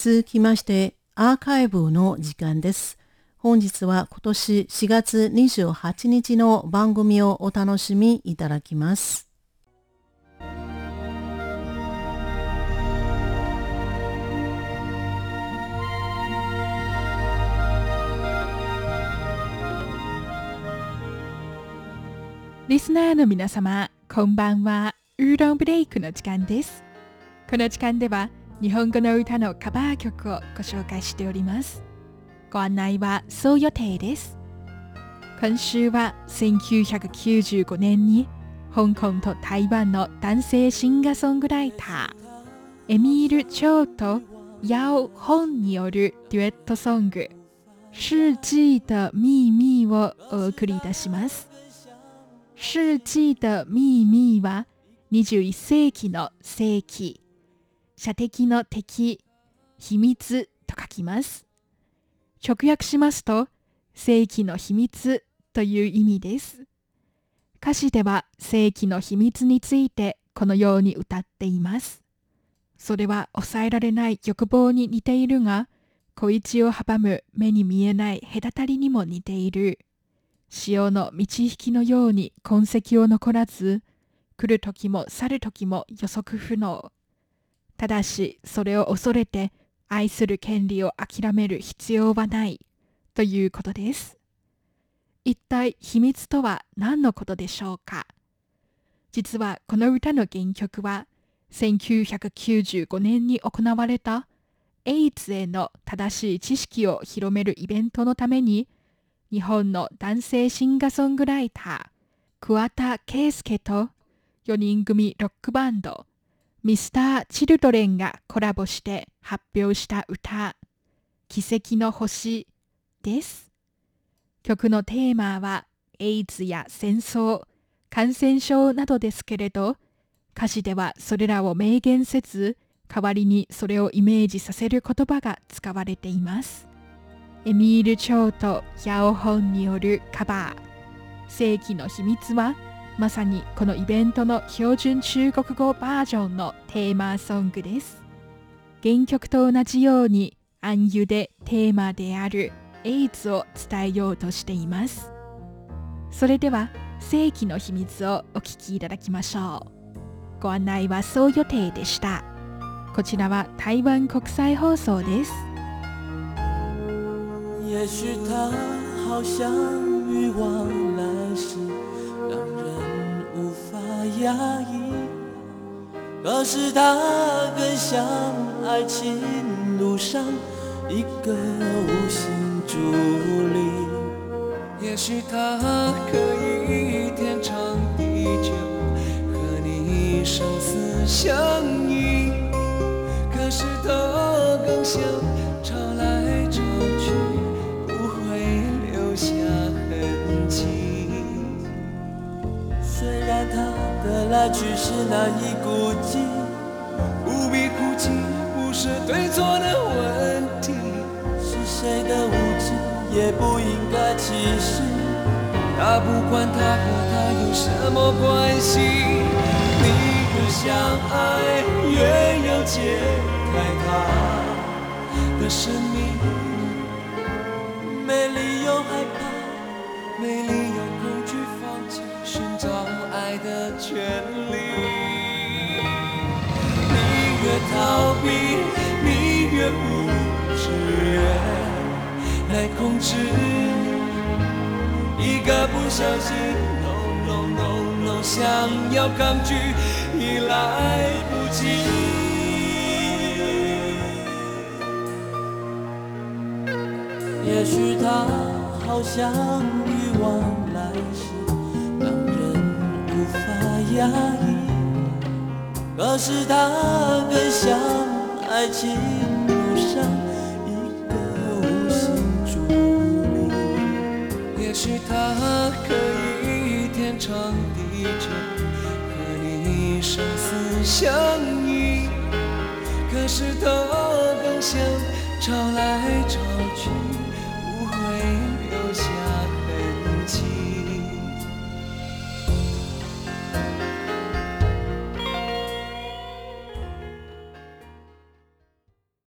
続きましてアーカイブの時間です。本日は今年4月28日の番組をお楽しみいただきます。リスナーの皆様、こんばんは。ウーロンブレイクの時間です。この時間では日本語の歌のカバー曲をご紹介しております。ご案内はそう予定です。今週は1995年に香港と台湾の男性シンガーソングライターエミール・チョウとヤオ・ホンによるデュエットソング「世紀的秘密」をお送りいたします。世紀的秘密は21世紀の世紀、射的の敵、秘密と書きます。直訳しますと、世紀の秘密という意味です。歌詞では世紀の秘密についてこのように歌っています。それは抑えられない欲望に似ているが、小一を阻む目に見えない隔たりにも似ている。潮の満ち引きのように痕跡を残らず、来る時も去る時も予測不能。ただし、それを恐れて愛する権利を諦める必要はないということです。一体秘密とは何のことでしょうか？実はこの歌の原曲は1995年に行われたエイズへの正しい知識を広めるイベントのために日本の男性シンガーソングライター、桑田佳祐と4人組ロックバンド、ミスター・チルドレンがコラボして発表した歌、奇跡の星です。曲のテーマはエイズや戦争、感染症などですけれど、歌詞ではそれらを明言せず、代わりにそれをイメージさせる言葉が使われています。エミール・チョウとヤオホンによるカバー世紀の秘密はまさにこのイベントの標準中国語バージョンのテーマソングです。原曲と同じように暗喩でテーマであるエイズを伝えようとしています。それでは世紀の秘密をお聞きいただきましょう。ご案内はそう予定でした。こちらは台湾国際放送です。也许他好像欲望来时压抑，可是他更像爱情路上一个无形助力。也许他可以来去是难以估计，不必哭泣，不是对错的问题，是谁的无知也不应该歧视。他不管他和他有什么关系，你的相爱，越要解开他的神秘，没理由害怕，没理，的权利，你越。逃避，你越不知越来控制。一个不小心，no no no no，想要抗拒已来不及。也许他好像欲望来时，法压抑。可是他更像爱情路上一个无形助力。也许他可以天长地久，和你生死相依。可是他更像潮来